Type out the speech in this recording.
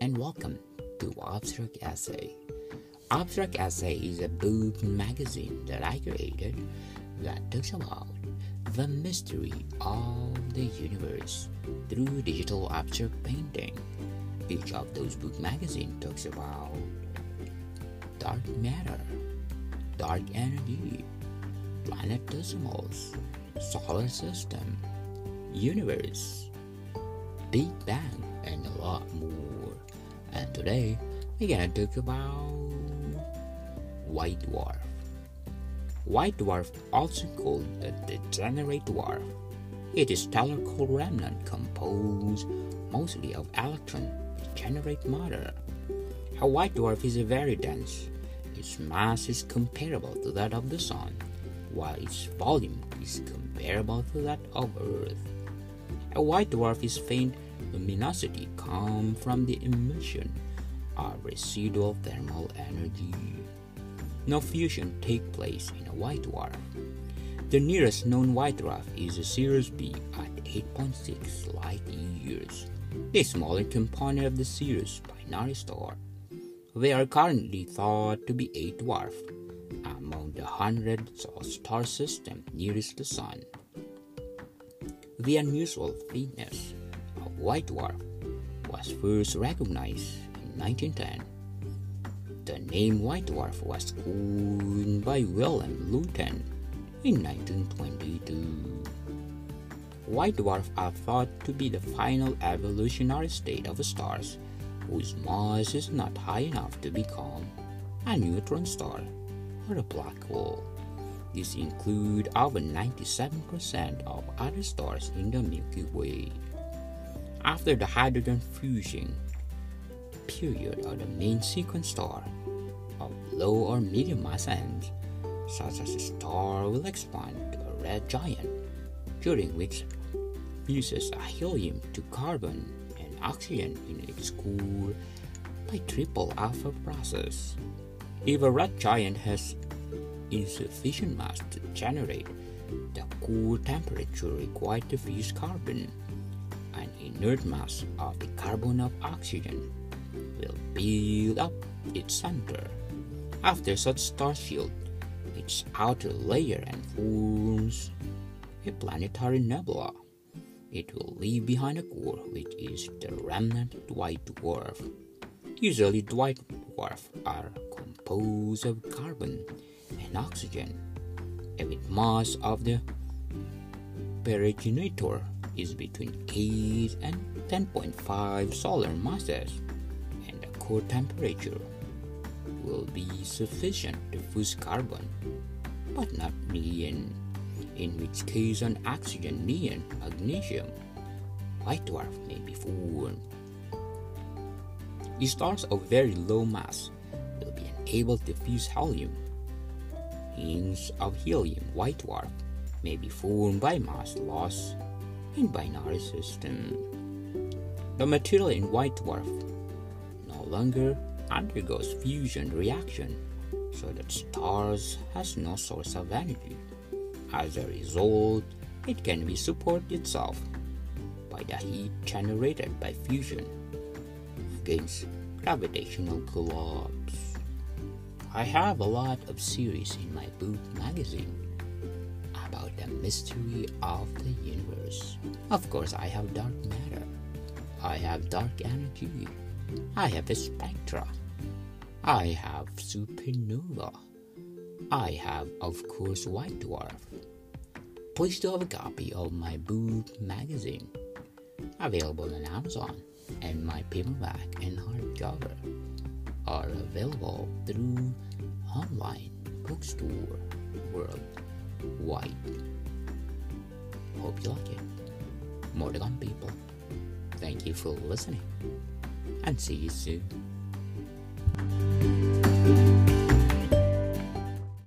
And welcome to Abstract Essay. Abstract Essay is a book magazine that I created that talks about the mystery of the universe through digital abstract painting. Each of those book magazines talks about dark matter, dark energy, planetesimals, solar system, universe, Big Bang, and a lot more. And today we're gonna talk about white dwarf. White dwarf, also called the degenerate dwarf, it is stellar cold remnant composed mostly of electron degenerate matter. A white dwarf is very dense. Its mass is comparable to that of the Sun, while its volume is comparable to that of Earth. A white dwarf is faint luminosity come from the emission of residual thermal energy. No fusion take place in a white dwarf. The nearest known white dwarf is Sirius B at 8.6 light years, the smaller component of the Sirius binary star. They are currently thought to be a dwarf among the hundreds of star systems nearest the Sun. The unusual faintness of white dwarf was first recognized in 1910. The name white dwarf was coined by Wilhelm Luyten in 1922. White dwarfs are thought to be the final evolutionary state of stars whose mass is not high enough to become a neutron star or a black hole. These include over 97% of other stars in the Milky Way. After the hydrogen fusion period of the main sequence star of low or medium mass ends, such as a star will expand to a red giant, during which fuses a helium to carbon and oxygen in its core by triple alpha process. If a red giant has insufficient mass to generate the core temperature required to fuse carbon, an inert mass of the carbon of oxygen will build up its center. After such star shield its outer layer and forms a planetary nebula. It will leave behind a core which is the remnant white dwarf. Usually, white dwarfs are composed of carbon and oxygen, and with mass of the progenitor is between 8 and 10.5 solar masses, and the core temperature will be sufficient to fuse carbon, but not neon, in which case an oxygen neon magnesium white dwarf may be formed. Stars of very low mass will be unable to fuse helium. Hints of helium white dwarf may be formed by mass loss in binary system. The material in white dwarf no longer undergoes fusion reaction so that stars has no source of energy. As a result, it can be support itself by the heat generated by fusion against gravitational collapse. I have a lot of series in my book magazine about the mystery of the universe. Of course, I have dark matter. I have dark energy. I have spectra. I have supernova. I have, of course, white dwarf. Please do have a copy of my book magazine available on Amazon, and my paperback and hardcover are available through online bookstore white. Hope you like it. Modded people. Thank you for listening and see you soon.